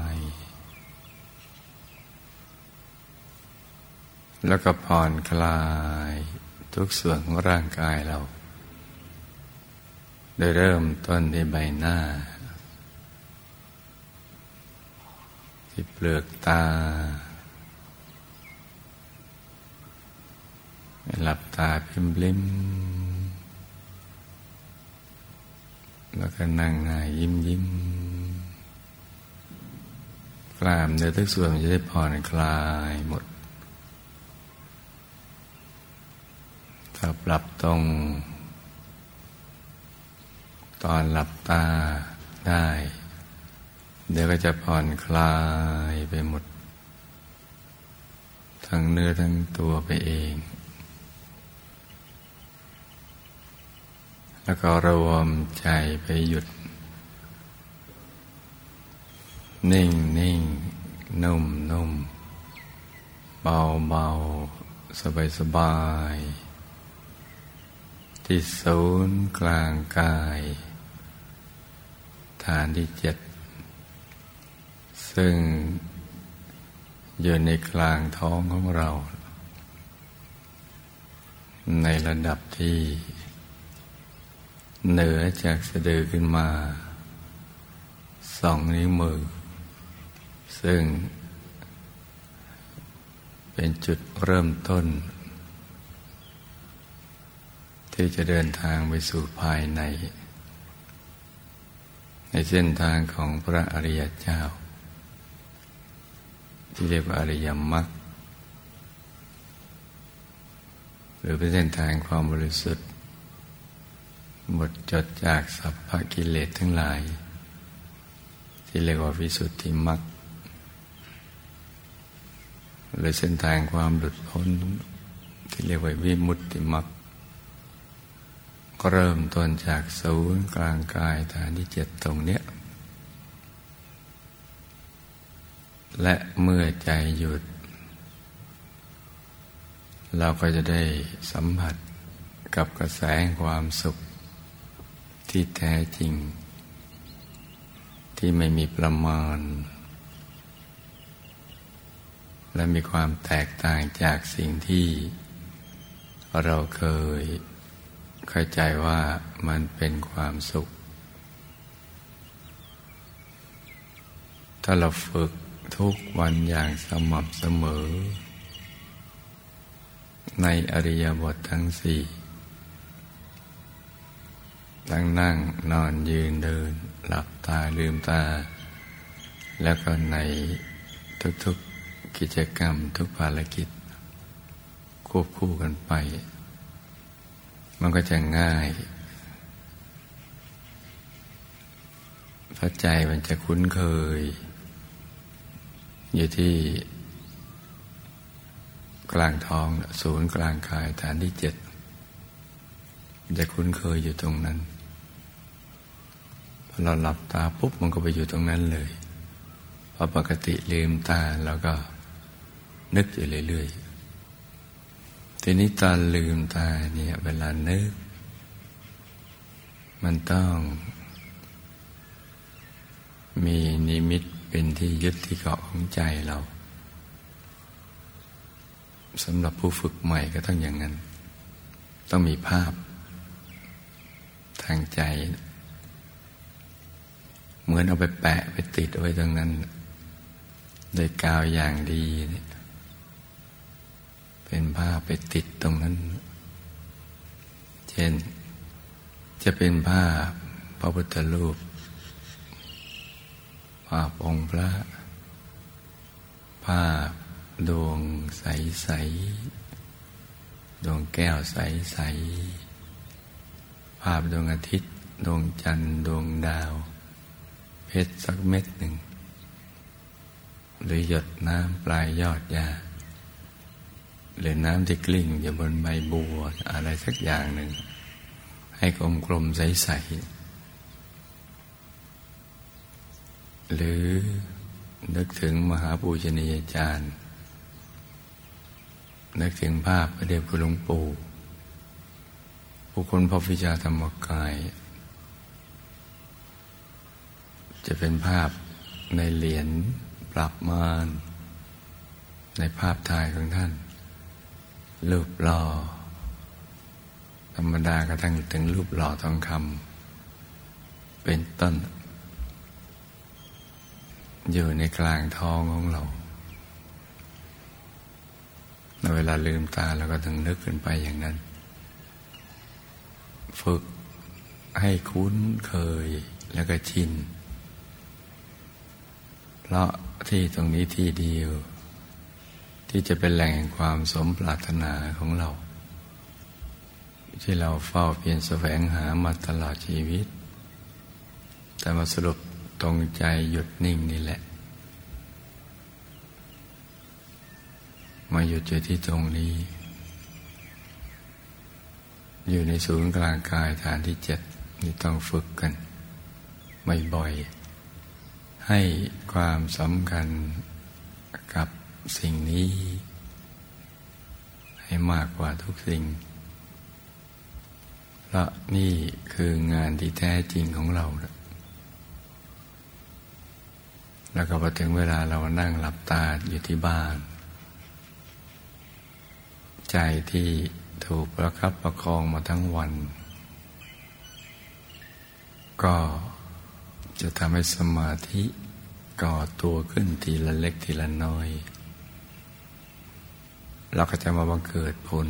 ย แล้วก็ผ่อนคลายทุกส่วนของร่างกายเรา โดยเริ่มต้นที่ใบหน้า ที่เปลือกตา หลับตาพิมลิมแล้วก็นั่งหน้ายิ้มยิ้มกล้ามเนื้อทุกส่วนจะได้ผ่อนคลายหมด ถ้าปรับตรง ตอนหลับตาได้ เดี๋ยวก็จะผ่อนคลายไปหมด ทั้งเนื้อทั้งตัวไปเอง แล้วก็รวมใจไปหยุด นิ่งนิ่งนุ่มนุ่มเบาเบาสบายสบาย ที่ศูนย์กลางกาย ฐานที่เจ็ด ซึ่งอยู่ในกลางท้องของเรา ในระดับที่ เหนือจากสะดือขึ้นมาสองนิ้วมือ ซึ่ง เป็นจุดเริ่มต้น ที่จะเดินทางไปสู่ภายใน ในเส้นทางของพระอริยเจ้า ที่เรียกว่าอริยมรรคหรือเป็นเส้นทางความบริสุทธิ์หมดจดจากสัพพกิเลสทั้งหลาย ที่เรียกว่าวิสุทธิมรรคหรือเส้นทางความหลุดพ้น ที่เรียกว่าวิมุตติมรรค เริ่มต้นจากศูนย์กลางกายฐานที่เจ็ดตรงเนี้ย และเมื่อใจหยุด เราก็จะได้สัมผัสกับกระแสความสุข ที่แท้จริง ที่ไม่มีประมาณ และมีความแตกต่างจากสิ่งที่เราเคย เข้าใจว่ามันเป็นความสุข ถ้าเราฝึกทุกวันอย่างสม่ำเสมอ ในอริยบททั้งสี่ตั้งนั่งนอนยืนเดิน หลับตาลืมตา แล้วก็ในทุกๆกิจกรรมทุกภารกิจ ควบคู่กันไป มันก็จะง่ายเพราะใจมันจะคุ้นเคย อยู่ที่ กลางท้องศูนย์กลางกายฐานที่เจ็ดจะคุ้นเคยอยู่ตรงนั้นพอเราหลับตาปุ๊บมันก็ไปอยู่ตรงนั้นเลยพอปกติลืมตาเราก็นึกอยู่เรื่อยๆ ทีนี้ตอนลืมตาเนี่ยเวลานึก มันต้อง มีนิมิตเป็นที่ยึดที่เกาะของใจเราสำหรับผู้ฝึกใหม่ก็ต้องอย่างนั้น ต้องมีภาพ ทางใจ เหมือนเอาไปแปะไปติดไว้ตรงนั้น โดยกาวอย่างดีเนี่ย เป็นภาพไปติดตรงนั้น เช่น จะเป็นภาพพระพุทธรูป ภาพองค์พระ ภาพดวงใสใสดวงแก้วใสใสภาพดวงอาทิตย์ ดวงจันทร์ ดวงดาว เพชรสักเม็ดหนึ่ง หรือหยดน้ำปลายยอดยา หรือน้ำที่กลิ้งอยู่บนใบบัวอะไรสักอย่างหนึ่ง ให้กลมกลมใส ๆ หรือนึกถึงมหาปูชนียาจารย์ นึกถึงภาพพระเดชคุณหลวงปู่ผู้คนพบวิชาธรรมกาย จะเป็นภาพในเหรียญปรับมาน ในภาพถ่ายของท่าน รูปหล่อธรรมดากระทั่งถึงรูปหล่อทองคำเป็นต้น อยู่ในกลางท้องของเราในเวลาลืมตาเราก็ต้องนึกขึ้นไปอย่างนั้น ฝึกให้คุ้นเคยแล้วก็ชิน เพราะที่ตรงนี้ที่เดียว ที่จะเป็นแหล่งแห่งความสมปรารถนาของเรา ที่เราเฝ้าเพียรแสวงหามาตลอดชีวิต แต่มาสรุปตรงใจหยุดนิ่งนี่แหละ มาหยุดอยู่ที่ตรงนี้ อยู่ในศูนย์กลางกายฐานที่เจ็ดนี่ต้องฝึกกันบ่อยๆให้ความสำคัญกับ สิ่งนี้ ให้มากกว่าทุกสิ่งเพราะนี่คืองานที่แท้จริงของเรา แล้วก็พอถึงเวลาเรานั่งหลับตาอยู่ที่บ้าน ใจที่ถูกประคับประคองมาทั้งวัน ก็จะทำให้สมาธิก่อตัวขึ้นทีละเล็กทีละน้อย เราก็จะมาบังเกิดผล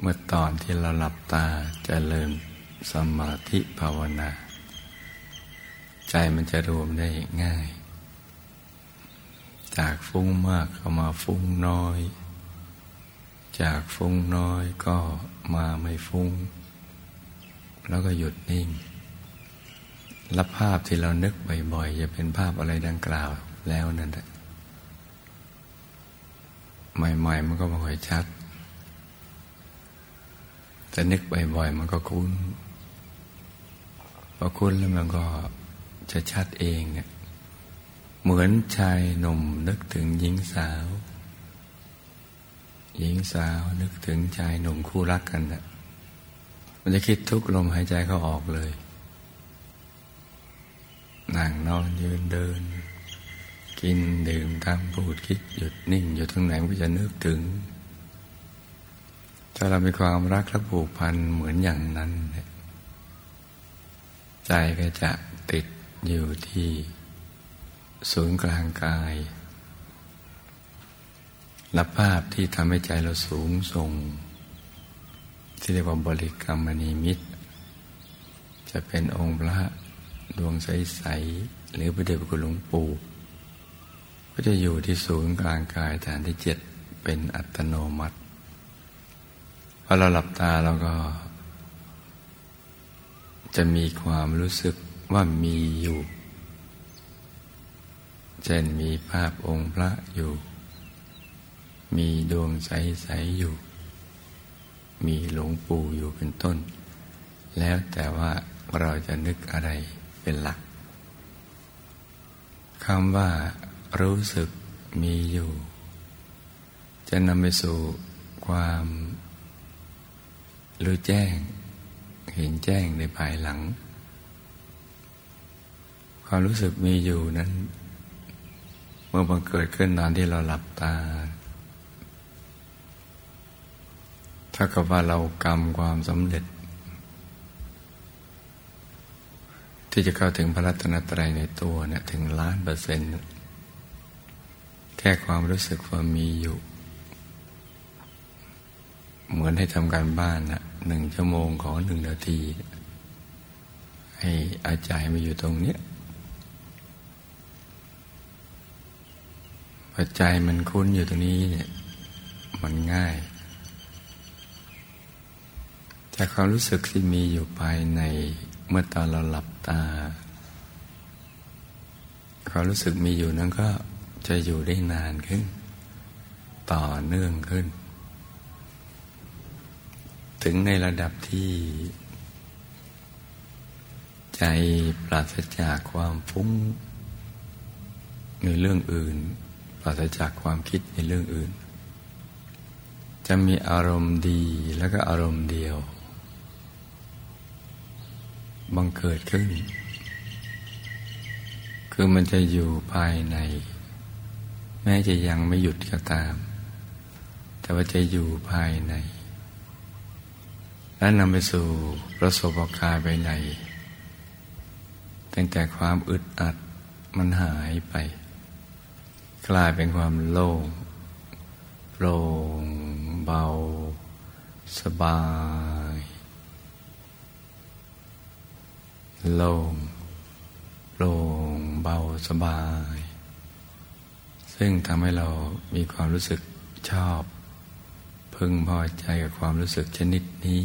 เมื่อตอนที่เราหลับตาจเจริญสมาธิภาวนา ใจมันจะรวมได้ง่าย จากฟุ้งมากเข้ามาฟุ้งน้อย จากฟุ้งน้อยก็มาไม่ฟุ้ง แล้วก็หยุดนิ่งและภาพที่เรานึกบ่อยๆจะเป็นภาพอะไรดังกล่าวแล้วนั่นแหละ ใหม่ ๆ มันก็ไม่ค่อยชัด แต่นึกบ่อยๆมันก็คุ้นพอคุ้นแล้วมันก็จะชัดเองเนี่ยเหมือนชายหนุ่มนึกถึงหญิงสาว หญิงสาวนึกถึงชายหนุ่มคู่รักกันน่ะมันจะคิดทุกลมหายใจเขาออกเลยนั่งนอนยืนเดิน กินดื่มทำพูดคิดหยุดนิ่ง อยู่ตรงไหนมันก็จะนึกถึง ถ้าเรามีความรักและผูกพันเหมือนอย่างนั้น ใจก็จะติดอยู่ที่ศูนย์กลางกายและภาพที่ทำให้ใจเราสูงส่ง ที่เรียกว่าบริกรรมนิมิต จะเป็นองค์พระดวงใส ๆ หรือพระเดชพระคุณหลวงปู่ ก็จะอยู่ที่ศูนย์กลางกายฐานที่เจ็ดเป็นอัตโนมัติพอเราหลับตาเราก็ จะมีความรู้สึกว่ามีอยู่ เช่นมีภาพองค์พระอยู่ มีดวงใส ๆ อยู่ มีหลวงปู่อยู่เป็นต้น แล้วแต่ว่าเราจะนึกอะไรเป็นหลักคำว่า รู้สึกมีอยู่ จะนำไปสู่ความรู้แจ้ง เห็นแจ้งในภายหลัง ความรู้สึกมีอยู่นั้น เมื่อบังเกิดขึ้นตอนที่เราหลับตาถ้ากับว่าเรากรรมความสำเร็จ ที่จะเข้าถึงพระรัตนตรัยในตัวเนี่ยถึงล้านเปอร์เซ็นต์ แค่ความรู้สึกว่ามีอยู่ เหมือนให้ทำการบ้านนะหนึ่งชั่วโมงของหนึ่งนาที ให้อาจายมาอยู่ตรงนี้ปัจจัยมันคุ้นอยู่ตรงนี้เนี่ย มันง่ายจากความรู้สึกที่มีอยู่ภายในเมื่อตอนเราหลับตาคความรู้สึกมีอยู่นั้นก็ จะอยู่ได้นานขึ้น ต่อเนื่องขึ้น ถึงในระดับที่ ใจปราศจากความฟุ้ง ในเรื่องอื่น ปราศจากความคิดในเรื่องอื่น จะมีอารมณ์ดีแล้วก็อารมณ์เดียวบังเกิดขึ้น คือมันจะอยู่ภายใน แม้จะยังไม่หยุดก็ตาม แต่ว่าจะอยู่ภายใน และนำไปสู่ประสบการณ์ภายในตั้งแต่ความอึดอัดมันหายไป กลายเป็นความโล่งโปร่งเบา สบาย โล่งโปร่งเบาสบาย ซึ่งทำให้เรามีความรู้สึกชอบ พึงพอใจกับความรู้สึกชนิดนี้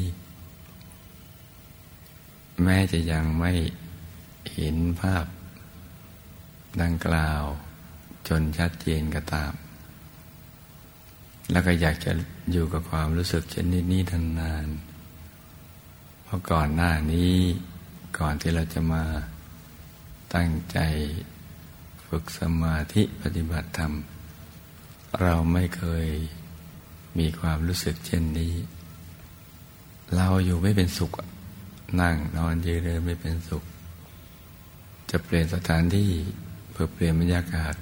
แม้จะยังไม่เห็นภาพ ดังกล่าวจนชัดเจนก็ตาม แล้วก็อยากจะอยู่กับความรู้สึกชนิดนี้ทนาน เพราะก่อนหน้านี้ก่อนที่เราจะมาตั้งใจ ฝึกสมาธิปฏิบัติธรรม เราไม่เคยมีความรู้สึกเช่นนี้ เราอยู่ไม่เป็นสุข นั่งนอนยืนเดินไม่เป็นสุข จะเปลี่ยนสถานที่เพื่อเปลี่ยนบรรยากาศ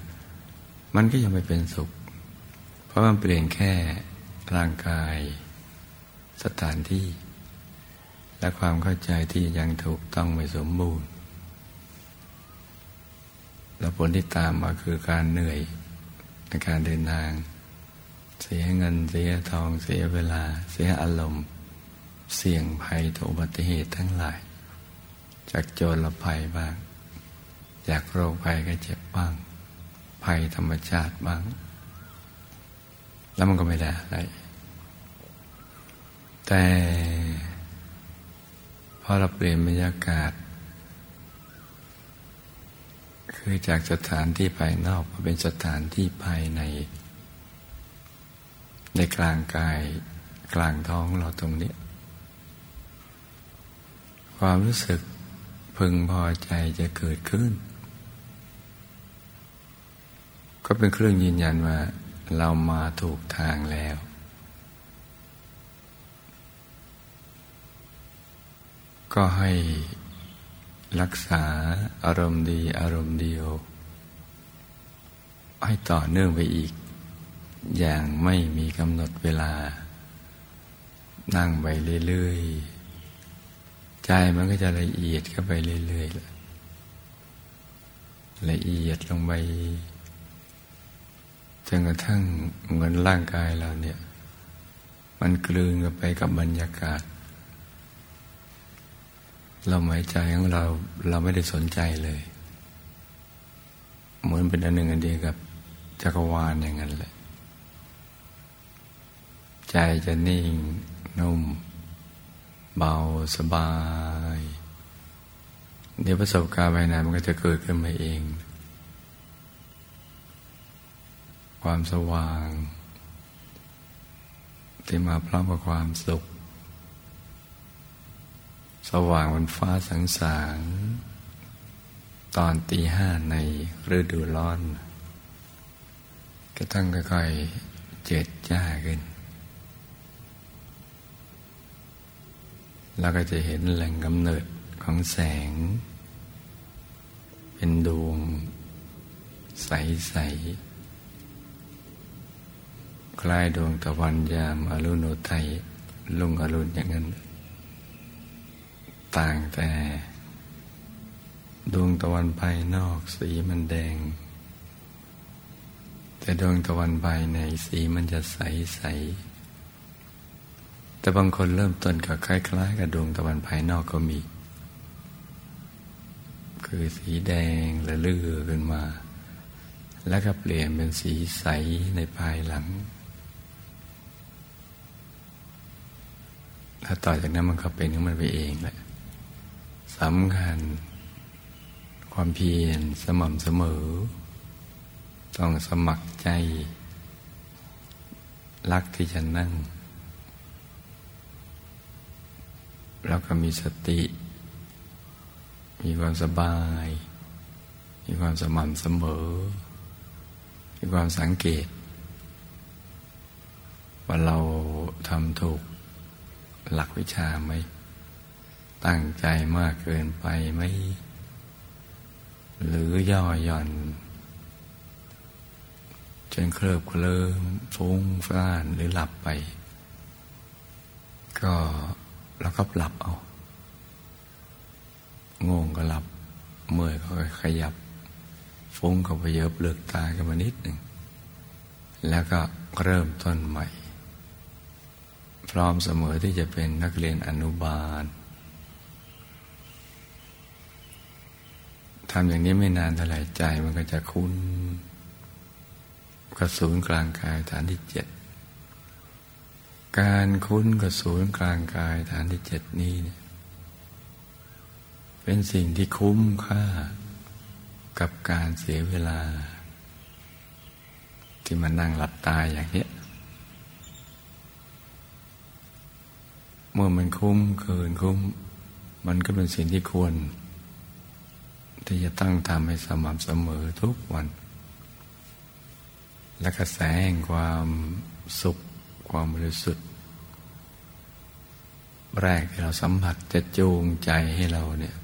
มันก็ยังไม่เป็นสุข เพราะมันเปลี่ยนแค่ร่างกาย สถานที่ และความเข้าใจที่ยังถูกต้องไม่สมบูรณ์ และผลที่ตามมาคือการเหนื่อยในการเดินทาง เสียเงินเสียทองเสียเวลา เสียอารมณ์ เสี่ยงภัยถูกอุบัติเหตุทั้งหลาย จากโจรภัยบ้าง จากโรคภัยก็เจ็บบ้าง ภัยธรรมชาติบ้าง แล้วมันก็ไม่ได้อะไรแต่พอเราเปลี่ยนบรรยากาศ คือจากสถานที่ภายนอกมาเป็นสถานที่ภายใน ในกลางกายกลางท้องเราตรงนี้ ความรู้สึกพึงพอใจจะเกิดขึ้น ก็เป็นเครื่องยืนยันว่า เรามาถูกทางแล้ว ก็ให้ รักษาอารมณ์ดีอารมณ์เดียว ให้ต่อเนื่องไปอีก อย่างไม่มีกำหนดเวลา นั่งไปเรื่อยๆ ใจมันก็จะละเอียดเข้าไปเรื่อยๆละเอียดลงไปจนกระทั่งเหมือนร่างกายเราเนี่ย มันกลืนกันไปกับบรรยากาศ เราหมายใจของเราเราไม่ได้สนใจเลย เหมือนเป็นอันหนึ่งอันเดียวกับจักรวาลอย่างนั้นแหละ ใจจะนิ่งนุ่ม เบาสบาย เดี๋ยวประสบการณ์ภายในมันก็จะเกิดขึ้นมาเอง ความสว่างที่มาพร้อมกับความสุข สว่างบนฟ้าสังสารตอนตีห้าในฤดูร้อน ก็ตั้งค่อยๆเจ็ดจ้าขึ้นแล้วก็จะเห็นแหล่งกำเนิดของแสง เป็นดวง ใส ๆ คล้ายดวงตะวันยามอรุณโทัยลุงอรุณอย่างนั้น ต่างแต่ ดวงตะวันภายนอกสีมันแดง แต่ดวงตะวันภายในสีมันจะใสใสแต่บางคนเริ่มต้นกับคล้ายๆกับดวงตะวันภายนอกก็มี คือสีแดงและเลือขึ้นมา แล้วก็เปลี่ยนเป็นสีใสในภายหลังถ้าต่อจากนั้นมันก็เป็นของมันไปเองแหละ สำคัญ ความเพียรสม่ำเสมอ ต้องสมัครใจ รักที่จะนั่ง แล้วก็มีสติ มีความสบาย มีความสม่ำเสมอ มีความสังเกต ว่าเราทำถูกหลักวิชาไหม ตั้งใจมากเกินไปไหมหรือย่อหย่อน จนเคลิบเคลิ้มฟุ้งฟ่านหรือหลับไป ก็เราก็หลับเอาง่วงก็หลับ เมื่อยก็ขยับ ฟุ้งก็ไปเยอะเลือกตากันมานิดหนึ่ง แล้วก็เริ่มต้นใหม่ พร้อมเสมอที่จะเป็นนักเรียนอนุบาล ทำอย่างนี้ไม่นานเท่าไหร่ใจมันก็จะคุ้นกับศูนย์กลางกายฐานที่เจ็ดการคุ้นกับศูนย์กลางกายฐานที่เจ็ดนี้เนี่ยเป็นสิ่งที่คุ้มค่ากับการเสียเวลา ที่มานั่งหลับตายอย่างนี้เมื่อมันคุ้มเกินคุ้ม มันก็เป็นสิ่งที่ควร ที่จะตั้งทำให้สม่ำเสมอทุกวัน และกระแสแห่งความสุขความบริสุทธิ์ แรกที่เราสัมผัสจะจูงใจให้เราเนี่ย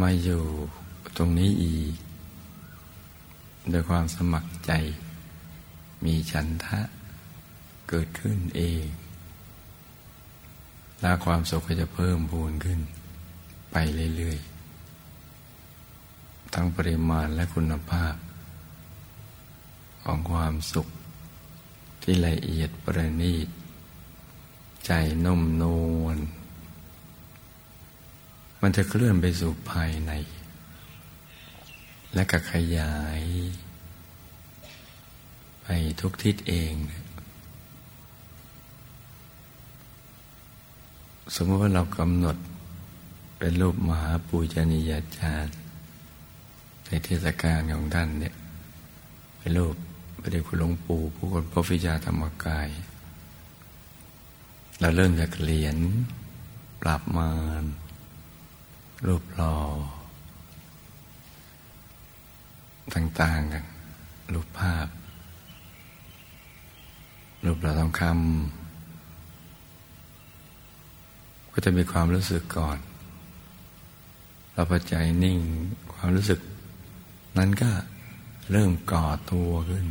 มาอยู่ตรงนี้อีกโดยความสมัครใจ มีฉันทะเกิดขึ้นเอง และความสุขก็จะเพิ่มพูนขึ้น ไปเรื่อยๆ ทั้งปริมาณและคุณภาพ ของความสุข ที่ละเอียดประณีต ใจนุ่มนวลมันจะเคลื่อนไปสู่ภายใน และก็ขยาย ไปทุกทิศเองสมมติว่าเรากำหนด เป็นรูปมหาปูชนียาจารย์ในเทศกาลของท่านเนี่ยเป็นรูปพระเดชคุณหลวงปู่ผู้คนพระฟิจาธรรมกาย เราเริ่มจากเหรียญปราบมารรูปหล่อต่างๆกันรูปภาพ รูปหล่อทองคำก็จะมีความรู้สึกก่อน เราพอใจนิ่งความรู้สึก นั้นก็เริ่มก่อตัวขึ้น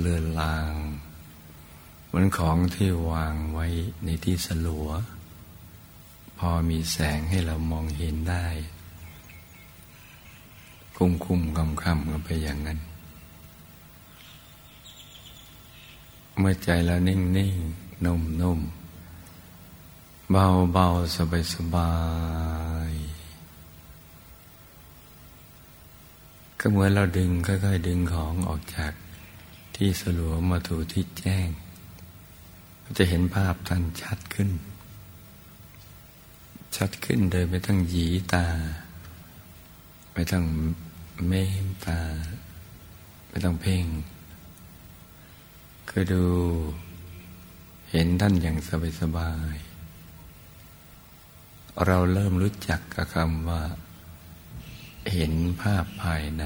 เลื่อนลางเหมือนของที่วางไว้ในที่สลัว พอมีแสงให้เรามองเห็นได้ คุ้มคุ้มคำคำกันไปอย่างนั้น เมื่อใจเรานิ่งนิ่งนุ่มนุ่มเบาเบาสบายสบาย ก็เหมือนเราดึงค่อย ๆ ดึงของออกจากที่สลัวมาถูที่แจ้ง จะเห็นภาพท่านชัดขึ้น ชัดขึ้นโดยไม่ต้องหยีตา ไม่ต้องเม้มตา ไม่ต้องเพ่งคือดูเห็นท่านอย่างสบายเราเริ่มรู้จักกับคำว่า เห็นภาพภายใน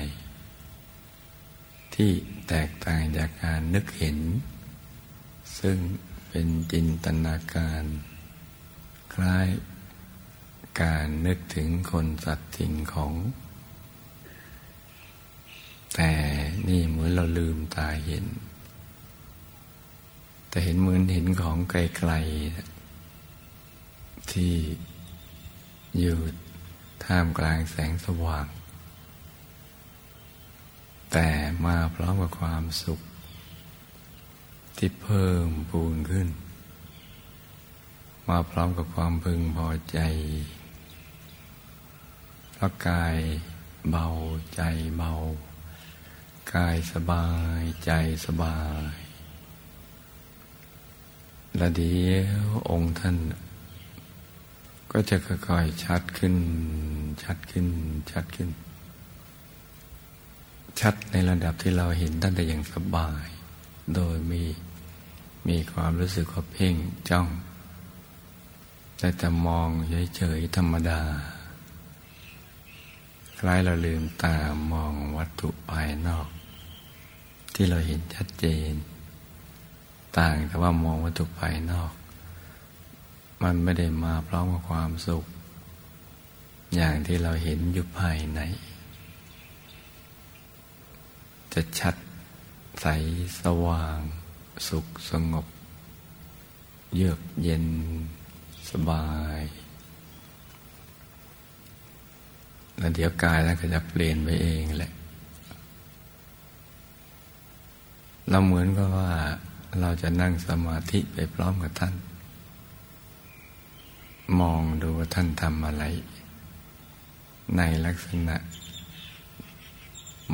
ที่แตกต่างจากการนึกเห็น ซึ่งเป็นจินตนาการ คล้ายการนึกถึงคนสัตว์สิ่งของ แต่นี่เหมือนเราลืมตาเห็น แต่เห็นเหมือนเห็นของไกลๆที่อยู่ ท่ามกลางแสงสว่าง แต่มาพร้อมกับความสุข ที่เพิ่มพูนขึ้น มาพร้อมกับความพึงพอใจเพราะกายเบาใจเบา กายสบายใจสบายและเดี๋ยวองค์ท่าน ก็จะค่อยๆชัดขึ้น ชัดขึ้น ชัดขึ้น ชัดในระดับที่เราเห็นตั้งแต่อย่างสบาย โดยมีมีความรู้สึกว่าเพ่งจ้อง แต่จะมองเฉยๆธรรมดา คล้ายเราลืมตามองวัตถุภายนอก ที่เราเห็นชัดเจน ต่างแต่ว่ามองวัตถุภายนอก มันไม่ได้มาพร้อมกับความสุข อย่างที่เราเห็นอยู่ภายใน จะชัดใสสว่าง สุขสงบ เยือกเย็นสบาย แล้วเดี๋ยวกายนั้นก็จะเปลี่ยนไปเองแหละ เราเหมือนกับว่าเราจะนั่งสมาธิไปพร้อมกับท่าน มองดูว่าท่านทำอะไร ในลักษณะ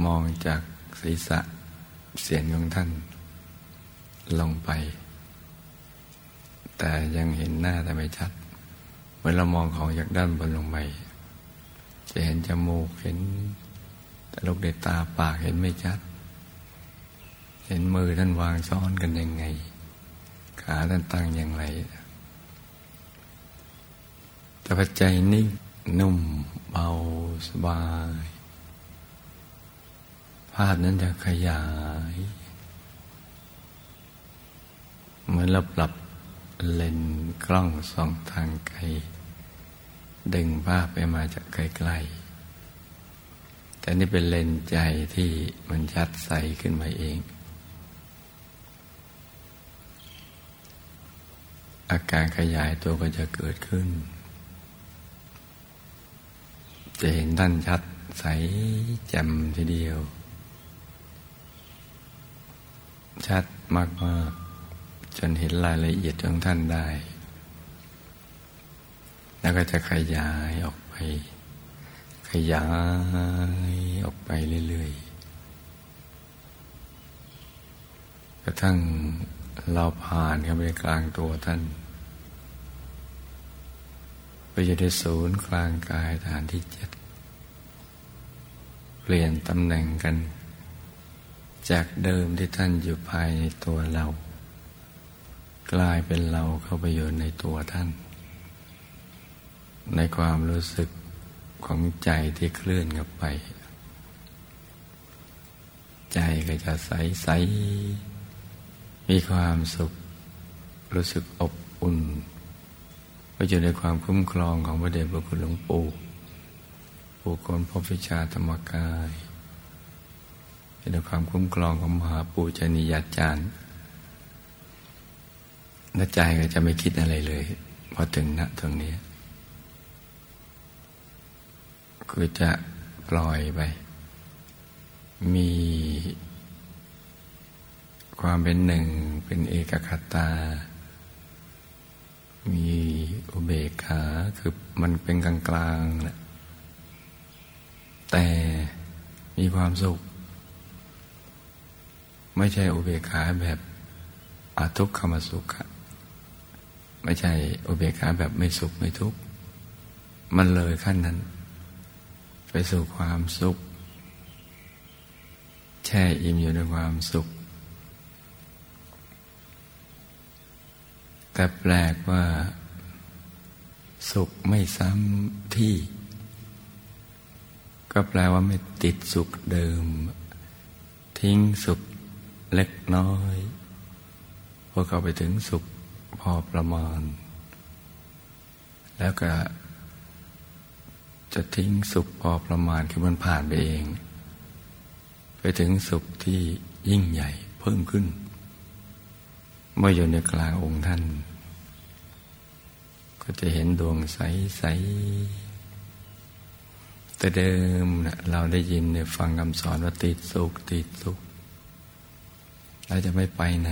มองจากศีรษะเสียงของท่าน ลงไป แต่ยังเห็นหน้าแต่ไม่ชัดเมื่อเรามองของจากด้านบนลงไปจะเห็นจมูกเห็นแต่ลูกเดตาปากเห็นไม่ชัด เห็นมือท่านวางซ้อนกันยังไง ขาท่านตั้งอย่างไร แต่ปัจจัยนิ่งนุ่มเบาสบาย ภาพนั้นจะขยาย เหมือนเราปรับเลนกล้องสองทางไกล ดึงภาพไปมาจากใกล้ๆแต่นี่เป็นเลนใจที่มันชัดใสขึ้นมาเอง อาการขยายตัวก็จะเกิดขึ้น จะเห็นท่านชัดใสแจ่มทีเดียว ชัดมากๆจนเห็นรายละเอียดของท่านได้ แล้วก็จะขยายออกไป ขยายออกไปเรื่อยๆกระทั่งเราผ่านเข้าไปกลางตัวท่าน อยู่ในศูนย์กลางกายฐานที่เจ็ดเปลี่ยนตำแหน่งกัน จากเดิมที่ท่านอยู่ภายในตัวเรา กลายเป็นเราเข้าไปอยู่ในตัวท่าน ในความรู้สึกของใจที่เคลื่อนกับไป ใจก็จะใสใสมีความสุข รู้สึกอบอุ่น ก็อยู่ในความคุ้มครองของพระเดชพระคุณหลวงปู่ผู้คนพบวิชาธรรมกายอยู่ในความคุ้มครองของมหาปูชนียาจารย์และใจก็จะไม่คิดอะไรเลยพอถึงณตรงนี้คือจะปล่อยไป มีความเป็นหนึ่งเป็นเอกคตา มีอุเบกขาคือมันเป็นกลางกลางแหละแต่มีความสุข ไม่ใช่อุเบกขาแบบอาทุกขมสุขไม่ใช่อุเบกขาแบบไม่สุขไม่ทุกข์มันเลยขั้นนั้น ไปสู่ความสุข แช่อิ่มอยู่ในความสุข แต่แปลกว่า สุขไม่ซ้ำที่ ก็แปลว่าไม่ติดสุขเดิม ทิ้งสุขเล็กน้อยพอเข้าไปถึงสุขพอประมาณ แล้วก็ จะทิ้งสุขพอประมาณคือมันผ่านไปเอง ไปถึงสุขที่ยิ่งใหญ่เพิ่มขึ้น เมื่ออยู่ในกลางองค์ท่าน ก็จะเห็นดวงใสใสแต่เดิมนะเราได้ยินเนี่ยฟังคำสอนว่าติดสุขติดสุขเราจะไม่ไปไหน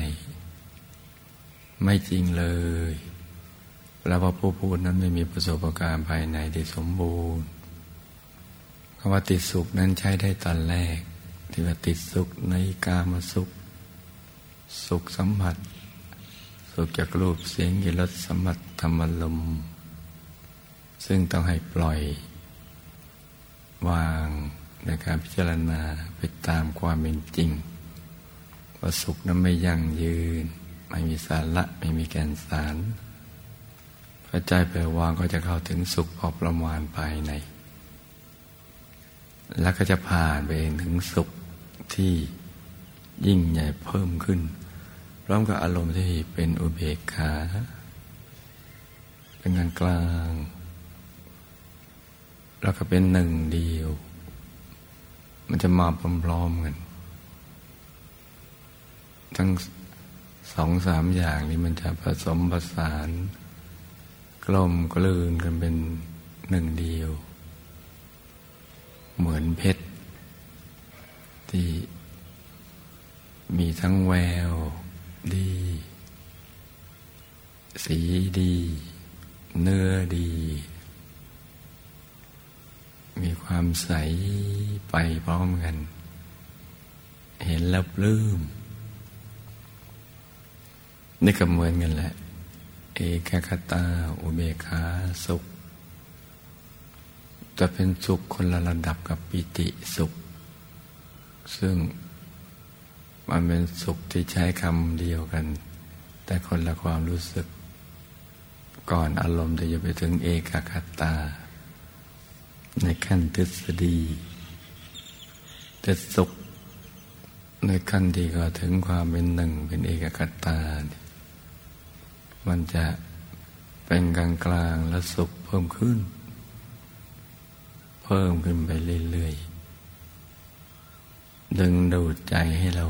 ไม่จริงเลยแล้วว่าผู้พูดนั้นไม่มีประสบการณ์ภายในที่สมบูรณ์คำว่าติดสุขนั้นใช้ได้ตอนแรก ที่ว่าติดสุขในกามสุข สุขสัมผัส สุขจากรูปเสียงกิรสสมผัสธรรมลม ซึ่งต้องให้ปล่อย วางในการพิจารณาไปตามความเป็นจริง ว่าสุขนั้นไม่ยั่งยืน ไม่มีสาระไม่มีแก่นสารพระใจไปวางก็จะเข้าถึงสุขพอประมาณภายใน แล้วก็จะผ่านไปถึงสุขที่ยิ่งใหญ่เพิ่มขึ้น พร้อมกับอารมณ์ที่เป็นอุเบกขา เป็นกลางกลางแล้วก็เป็นหนึ่งเดียว มันจะมาพร้อมๆกัน ทั้งสองสามอย่างนี้มันจะผสมผสาน กลมกลืนกันเป็นหนึ่งเดียว เหมือนเพชร ที่มีทั้งแวว ดี สีดี เนื้อดี มีความใสไปพร้อมกัน เห็นแล้วปลื้มนี่ก็เหมือนกันแหละ เอกคตา อุเบกขาสุข จะเป็นสุขคนละระดับกับปิติสุข ซึ่ง มันเป็นสุขที่ใช้คำเดียวกัน แต่คนละความรู้สึก ก่อนอารมณ์จะไปถึงเอกคตา ในขั้นทฤษฎีแต่สุขในขั้นที่ก็ถึงความเป็นหนึ่งเป็นเอกคตา มันจะเป็นกลางกลางและสุขเพิ่มขึ้น เพิ่มขึ้นไปเรื่อยๆ ดึงดูดใจให้เรา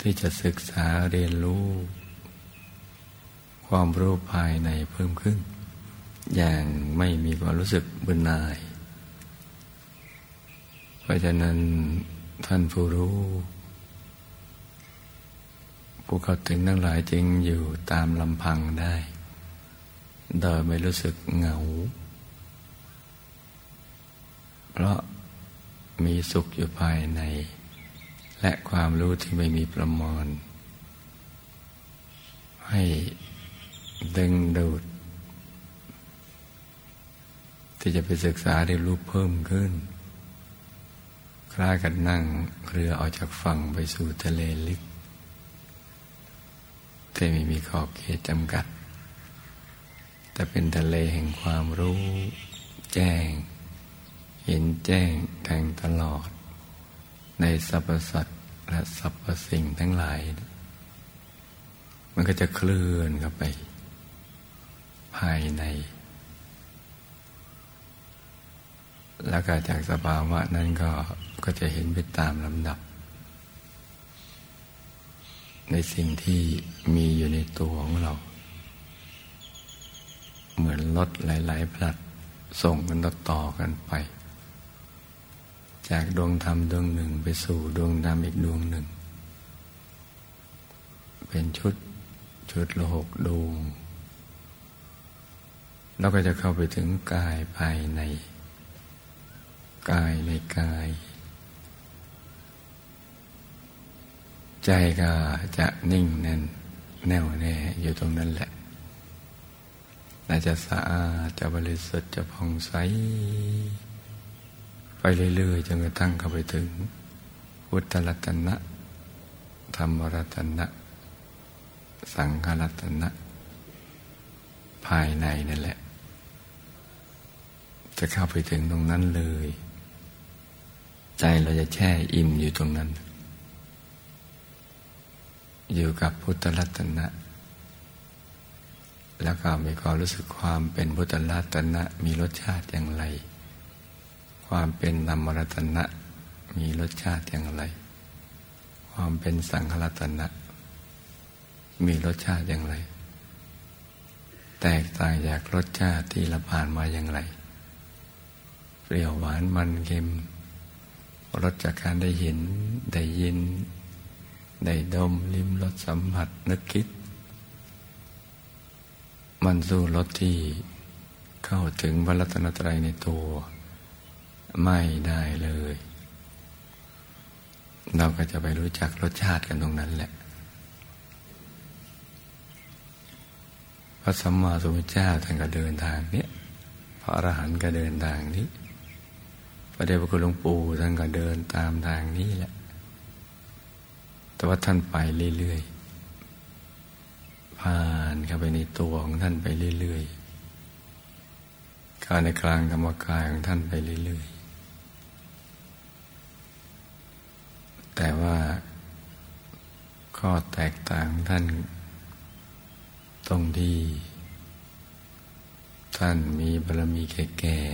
ที่จะศึกษาเรียนรู้ ความรู้ภายในเพิ่มขึ้น อย่างไม่มีความรู้สึกเบื่อหน่าย เพราะฉะนั้นท่านผู้รู้ผู้เข้าถึงทั้งหลายจึงอยู่ตามลำพังได้ โดยไม่รู้สึกเหงา เพราะ มีสุขอยู่ภายใน และความรู้ที่ไม่มีประมาณให้ดึงดูด ที่จะไปศึกษาได้รู้เพิ่มขึ้น คล้ายกันนั่งเรือออกจากฝั่งไปสู่ทะเลลึกที่ไม่มีขอบเขตจำกัด แต่เป็นทะเลแห่งความรู้ แจ้ง เห็นแจ้ง แทงตลอด ในสรรพสัตว์และสรรพสิ่งทั้งหลาย มันก็จะเคลื่อนเข้าไป ภายใน แล้วก็จากสภาวะนั้นก็ก็จะเห็นไปตามลำดับ ในสิ่งที่มีอยู่ในตัวของเรา เหมือนรถหลายๆพลัดส่งกันต่อๆกันไป จากดวงธรรมดวงหนึ่งไปสู่ดวงธรรมอีกดวงหนึ่ง เป็นชุดชุดละหกดวง แล้วก็จะเข้าไปถึงกายภายใน กายในกาย ใจก็จะนิ่งแน่นแน่วแน่อยู่ตรงนั้นแหละน่าจะสะอาดจะบริสุทธิ์จะผ่องใส เรื่อยๆจนกระทั่งเข้าไปถึงพุทธรัตนะ ธรรมรัตนะ สังฆรัตนะ ภายในนั่นแหละ จะเข้าไปถึงตรงนั้นเลย ใจเราจะแช่อิ่มอยู่ตรงนั้น อยู่กับพุทธรัตนะ แล้วก็มีความรู้สึกความเป็นพุทธรัตนะ มีรสชาติอย่างไร ความเป็นนามรัตนะ มีรสชาติอย่างไร ความเป็นสังขรัตนะ มีรสชาติอย่างไร แตกต่างจากรสชาติที่เราผ่านมาอย่างไร เปรี้ยวหวานมันเค็ม รสจากการได้เห็น ได้ยิน ได้ดมลิ้มรสสัมผัสนึกคิด มันสู้รสที่เข้าถึงพระรัตนตรัยในตัว ไม่ได้เลย เราก็จะไปรู้จักรสชาติกันตรงนั้นแหละ พระสัมมาสัมพุทธเจ้าท่านก็เดินทางนี้พระอรหันต์ก็เดินทางนี้พระเดชพระคุณหลวงปู่ท่านก็เดินตามทางนี้แหละ แต่ว่าท่านไปเรื่อยๆ ผ่านเข้าไปในตัวของท่านไปเรื่อยๆ การในกลางธรรมกายของท่านไปเรื่อย แต่ว่าข้อแตกต่างท่าน ตรงที่ ท่านมีบารมีแก่ๆ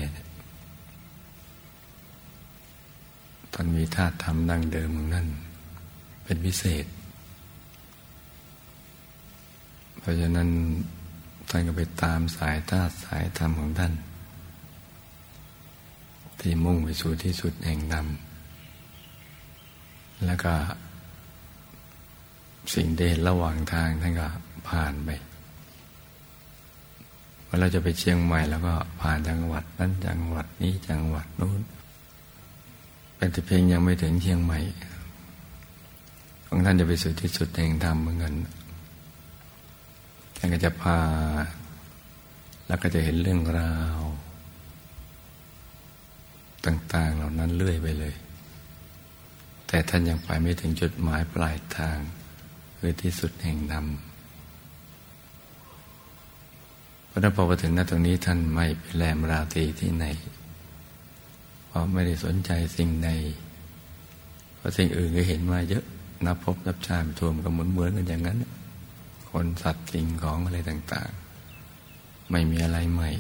ท่านมีธาตุธรรมดั้งเดิมของนั่นเป็นพิเศษ เพราะฉะนั้นท่านก็ไปตามสายธาตุสายธรรมของท่าน ที่มุ่งไปสู่ที่สุดแห่งธรรม แล้วก็ สิ่งเดชระหว่างทางท่านก็ผ่านไปเวลาจะไปเชียงใหม่แล้วก็ผ่านจังหวัดนั้นจังหวัดนี้จังหวัดนู้นเป็นแต่เพียงยังไม่ถึงเชียงใหม่ของท่านจะไปสู่ที่สุดแห่งธรรมเหมือนกันท่านก็จะพา แล้วก็จะเห็นเรื่องราว ต่าง ๆ เหล่านั้นเรื่อยไปเลย แต่ท่านยังไปไม่ถึงจุดหมายปลายทาง คือที่สุดแห่งธรรมพราะนั้นพอมาถึงณตรงนี้ท่านไม่ไปแลมราตรีที่ไหน เพราะไม่ได้สนใจสิ่งใดเพราะสิ่งอื่นก็เห็นมาเยอะนับพบนับชาติทวมก็หมือนเหมือนกันอย่างนั้น คนสัตว์สิ่งของอะไรต่าง ๆ ไม่มีอะไรใหม่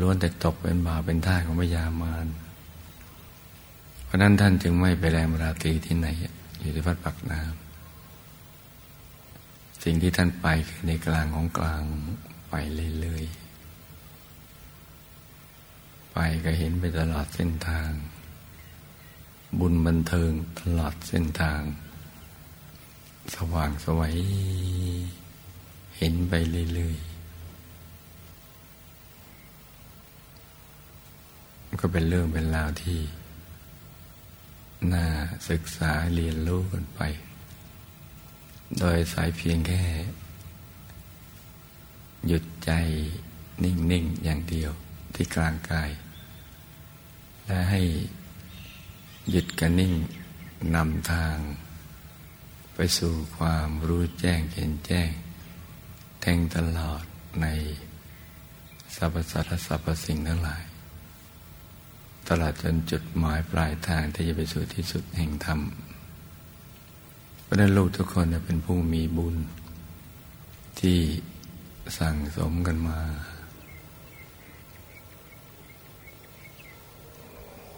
ล้วนแต่ตกเป็นบาเป็นท่าของพยามาร ราะนั้นท่านจึงไม่ไปแรมราตรีที่ไหน อยู่ที่วัดปักน้ำสิ่งที่ท่านไปคือในกลางของกลางไปเรื่อยๆไปก็เห็นไปตลอดเส้นทาง บุญบันเทิงตลอดเส้นทาง สว่างสวัยเห็นไปเรื่อยๆก็เป็นเรื่องเป็นราวที่ น่าศึกษาเรียนรู้กันไป โดยสายเพียงแค่ หยุดใจนิ่ง ๆ อย่างเดียวที่กลางกาย และให้หยุดกันนิ่งนำทาง ไปสู่ความรู้แจ้งเห็นแจ้ง แทงตลอดในสรรพสัตว์สรรพสิ่งทั้งหลาย ตลอดจนจุดหมายปลายทางที่จะไปสู่ที่สุดแห่งธรรมเพราะนั้นลูกทุกคนเป็นผู้มีบุญ ที่สั่งสมกันมา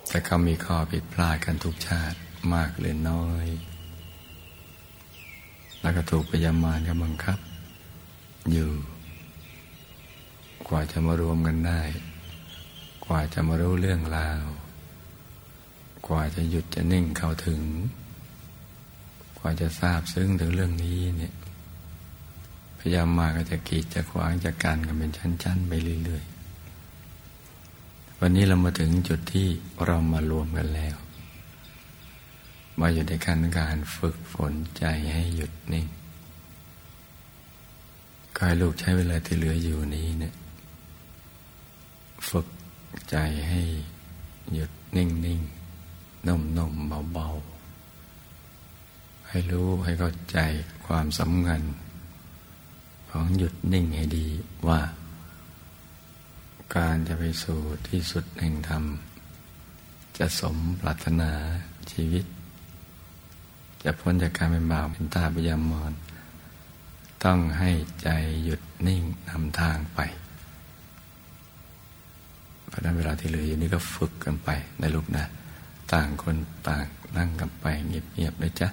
แต่ก็มีข้อผิดพลาดกันทุกชาติมากหรือน้อย แล้วก็ถูกพยามารกันบังคับ อยู่ กว่าจะมารวมกันได้ กว่าจะมารู้เรื่องราว กว่าจะหยุดจะนิ่งเข้าถึง กว่าจะทราบซึ้งถึงเรื่องนี้เนี่ย พยายามมาก็จะกีดจะขวางจะกันกันเป็นชั้น ๆ ไปเรื่อยๆ วันนี้เรามาถึงจุดที่เรามารวมกันแล้ว มาอยู่ในการการฝึกฝนใจให้หยุดนิ่งกายลูกใช้เวลาที่เหลืออยู่นี้เนี่ย ฝึก ใจให้หยุดนิ่งๆนุ่มๆเบาๆ ให้รู้ให้เข้าใจความสำคัญของหยุดนิ่งให้ดีว่า การจะไปสู่ที่สุดแห่งธรรม จะสมปรารถนาชีวิต จะพ้นจากการเป็นบ่าวเป็นตาพยามอน ต้องให้ใจหยุดนิ่งนำทางไป ราะนั้นเวลาที่เหลืออยู่นี้ก็ฝึกกันไปในลูกนะ ต่างคนต่างนั่งกันไปเงียบๆเลยจ้ะ